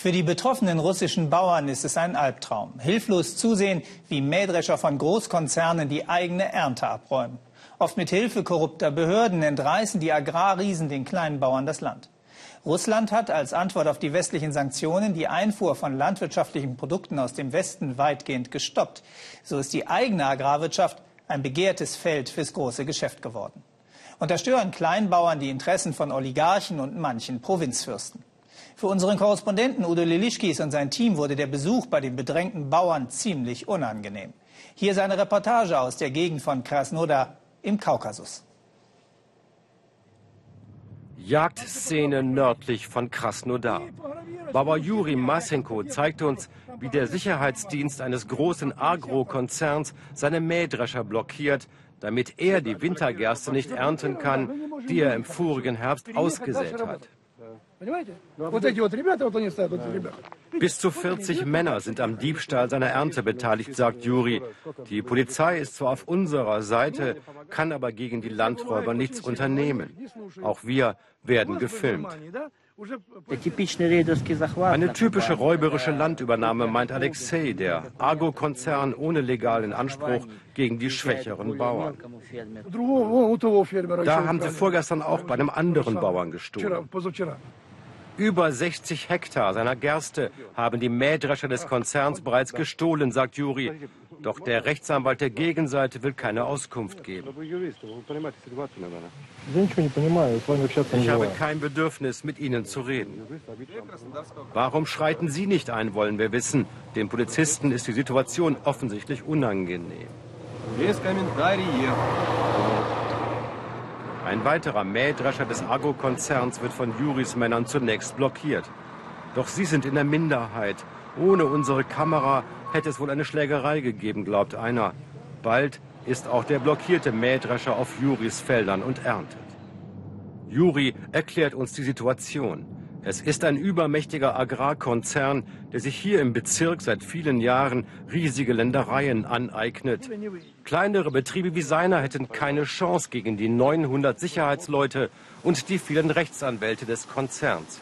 Für die betroffenen russischen Bauern ist es ein Albtraum. Hilflos zusehen, wie Mähdrescher von Großkonzernen die eigene Ernte abräumen. Oft mit Hilfe korrupter Behörden entreißen die Agrarriesen den kleinen Bauern das Land. Russland hat als Antwort auf die westlichen Sanktionen die Einfuhr von landwirtschaftlichen Produkten aus dem Westen weitgehend gestoppt. So ist die eigene Agrarwirtschaft ein begehrtes Feld fürs große Geschäft geworden. Und da stören Kleinbauern die Interessen von Oligarchen und manchen Provinzfürsten. Für unseren Korrespondenten Udo Lilischkis und sein Team wurde der Besuch bei den bedrängten Bauern ziemlich unangenehm. Hier seine Reportage aus der Gegend von Krasnodar im Kaukasus. Jagdszene nördlich von Krasnodar. Bauer Juri Masenko zeigt uns, wie der Sicherheitsdienst eines großen Agrokonzerns seine Mähdrescher blockiert, damit er die Wintergerste nicht ernten kann, die er im vorigen Herbst ausgesät hat. Bis zu 40 Männer sind am Diebstahl seiner Ernte beteiligt, sagt Juri. Die Polizei ist zwar auf unserer Seite, kann aber gegen die Landräuber nichts unternehmen. Auch wir werden gefilmt. Eine typische räuberische Landübernahme, meint Alexei, der Argo-Konzern ohne legalen Anspruch gegen die schwächeren Bauern. Da haben sie vorgestern auch bei einem anderen Bauern gestohlen. Über 60 Hektar seiner Gerste haben die Mähdrescher des Konzerns bereits gestohlen, sagt Juri. Doch der Rechtsanwalt der Gegenseite will keine Auskunft geben. Ich habe kein Bedürfnis, mit Ihnen zu reden. Warum schreiten Sie nicht ein, wollen wir wissen. Den Polizisten ist die Situation offensichtlich unangenehm. Ein weiterer Mähdrescher des Agro-Konzerns wird von Juris Männern zunächst blockiert. Doch sie sind in der Minderheit. Ohne unsere Kamera hätte es wohl eine Schlägerei gegeben, glaubt einer. Bald ist auch der blockierte Mähdrescher auf Juris Feldern und erntet. Juri erklärt uns die Situation. Es ist ein übermächtiger Agrarkonzern, der sich hier im Bezirk seit vielen Jahren riesige Ländereien aneignet. Kleinere Betriebe wie seiner hätten keine Chance gegen die 900 Sicherheitsleute und die vielen Rechtsanwälte des Konzerns.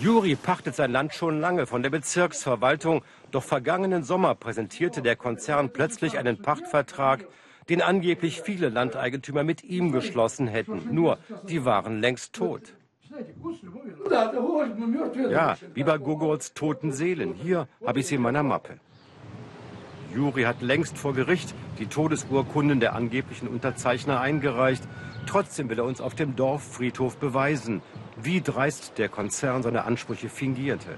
Juri pachtet sein Land schon lange von der Bezirksverwaltung, doch vergangenen Sommer präsentierte der Konzern plötzlich einen Pachtvertrag, den angeblich viele Landeigentümer mit ihm geschlossen hätten. Nur, die waren längst tot. Ja, wie bei Gogols toten Seelen. Hier habe ich sie in meiner Mappe. Juri hat längst vor Gericht die Todesurkunden der angeblichen Unterzeichner eingereicht. Trotzdem will er uns auf dem Dorffriedhof beweisen, wie dreist der Konzern seine Ansprüche fingierte.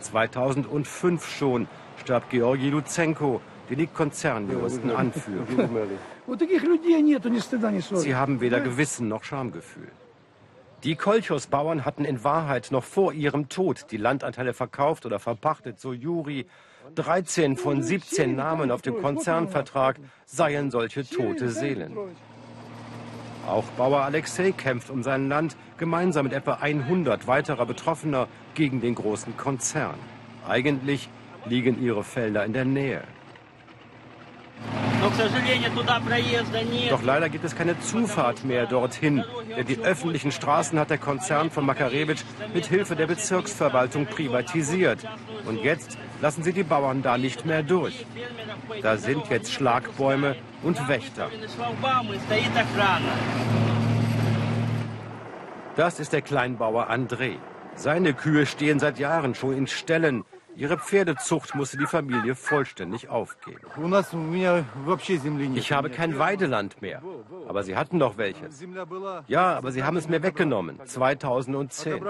2005 schon starb Georgi Luzenko, den die Konzernjuristen anführen. Sie haben weder Gewissen noch Schamgefühl. Die Kolchos-Bauern hatten in Wahrheit noch vor ihrem Tod die Landanteile verkauft oder verpachtet, so Juri. 13 von 17 Namen auf dem Konzernvertrag seien solche tote Seelen. Auch Bauer Alexei kämpft um sein Land, gemeinsam mit etwa 100 weiterer Betroffener gegen den großen Konzern. Eigentlich liegen ihre Felder in der Nähe. Doch leider gibt es keine Zufahrt mehr dorthin, denn die öffentlichen Straßen hat der Konzern von Makarewitsch mit Hilfe der Bezirksverwaltung privatisiert. Und jetzt lassen sie die Bauern da nicht mehr durch. Da sind jetzt Schlagbäume und Wächter. Das ist der Kleinbauer André. Seine Kühe stehen seit Jahren schon in Ställen. Ihre Pferdezucht musste die Familie vollständig aufgeben. Ich habe kein Weideland mehr. Aber Sie hatten doch welches. Ja, aber Sie haben es mir weggenommen. 2010.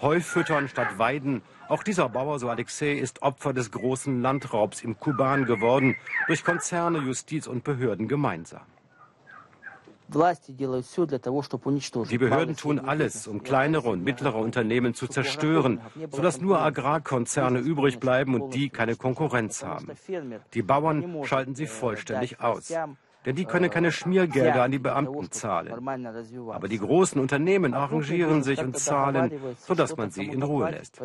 Heu füttern statt Weiden. Auch dieser Bauer, so Alexei, ist Opfer des großen Landraubs im Kuban geworden. Durch Konzerne, Justiz und Behörden gemeinsam. Die Behörden tun alles, um kleinere und mittlere Unternehmen zu zerstören, sodass nur Agrarkonzerne übrig bleiben und die keine Konkurrenz haben. Die Bauern schalten sie vollständig aus. Denn die können keine Schmiergelder an die Beamten zahlen. Aber die großen Unternehmen arrangieren sich und zahlen, sodass man sie in Ruhe lässt.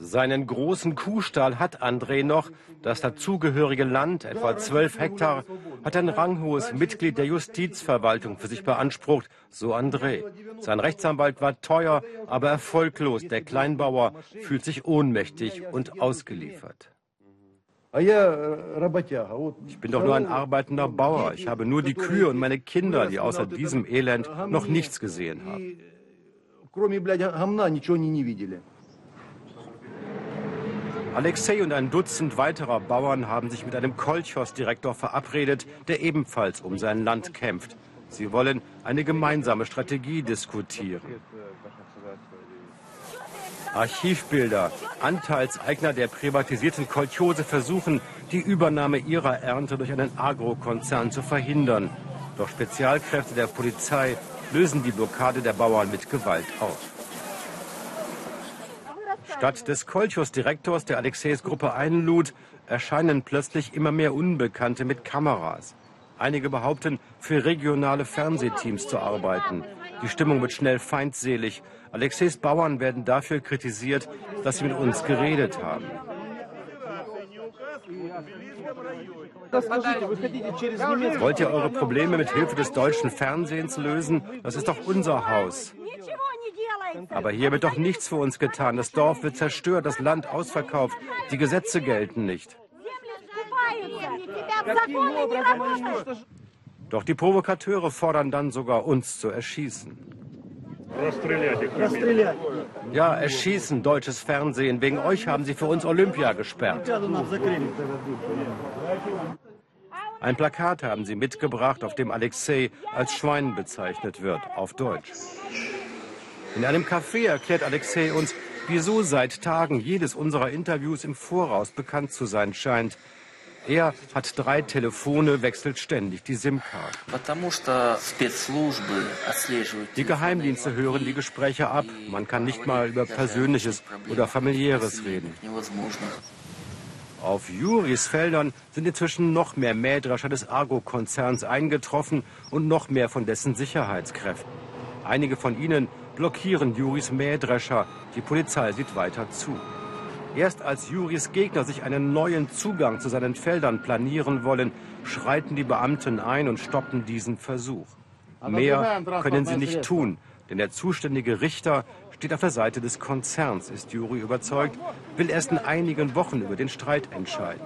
Seinen großen Kuhstall hat André noch. Das dazugehörige Land, etwa zwölf Hektar, hat ein ranghohes Mitglied der Justizverwaltung für sich beansprucht, so André. Sein Rechtsanwalt war teuer, aber erfolglos. Der Kleinbauer fühlt sich ohnmächtig und ausgeliefert. Ich bin doch nur ein arbeitender Bauer. Ich habe nur die Kühe und meine Kinder, die außer diesem Elend noch nichts gesehen haben. Alexei und ein Dutzend weiterer Bauern haben sich mit einem Kolchos-Direktor verabredet, der ebenfalls um sein Land kämpft. Sie wollen eine gemeinsame Strategie diskutieren. Archivbilder. Anteilseigner der privatisierten Kolchose versuchen, die Übernahme ihrer Ernte durch einen Agrokonzern zu verhindern. Doch Spezialkräfte der Polizei lösen die Blockade der Bauern mit Gewalt auf. Statt des Kolchos-Direktors, der Alexeis Gruppe einlud, erscheinen plötzlich immer mehr Unbekannte mit Kameras. Einige behaupten, für regionale Fernsehteams zu arbeiten. Die Stimmung wird schnell feindselig. Alexeis Bauern werden dafür kritisiert, dass sie mit uns geredet haben. Wollt ihr eure Probleme mit Hilfe des deutschen Fernsehens lösen? Das ist doch unser Haus. Aber hier wird doch nichts für uns getan. Das Dorf wird zerstört, das Land ausverkauft. Die Gesetze gelten nicht. Doch die Provokateure fordern dann sogar uns zu erschießen. Ja, erschießen, deutsches Fernsehen. Wegen euch haben sie für uns Olympia gesperrt. Ein Plakat haben sie mitgebracht, auf dem Alexei als Schwein bezeichnet wird, auf Deutsch. In einem Café erklärt Alexei uns, wieso seit Tagen jedes unserer Interviews im Voraus bekannt zu sein scheint. Er hat drei Telefone, wechselt ständig die SIM-Card. Die Geheimdienste hören die Gespräche ab. Man kann nicht mal über Persönliches oder Familiäres reden. Auf Juris Feldern sind inzwischen noch mehr Mähdrescher des Argo-Konzerns eingetroffen und noch mehr von dessen Sicherheitskräften. Einige von ihnen blockieren Juris Mähdrescher. Die Polizei sieht weiter zu. Erst als Juris Gegner sich einen neuen Zugang zu seinen Feldern planieren wollen, schreiten die Beamten ein und stoppen diesen Versuch. Mehr können sie nicht tun, denn der zuständige Richter steht auf der Seite des Konzerns, ist Juri überzeugt, will erst in einigen Wochen über den Streit entscheiden.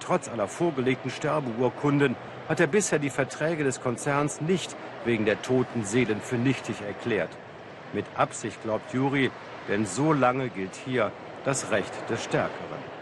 Trotz aller vorgelegten Sterbeurkunden hat er bisher die Verträge des Konzerns nicht wegen der toten Seelen für nichtig erklärt. Mit Absicht glaubt Juri, denn so lange gilt hier das Recht des Stärkeren.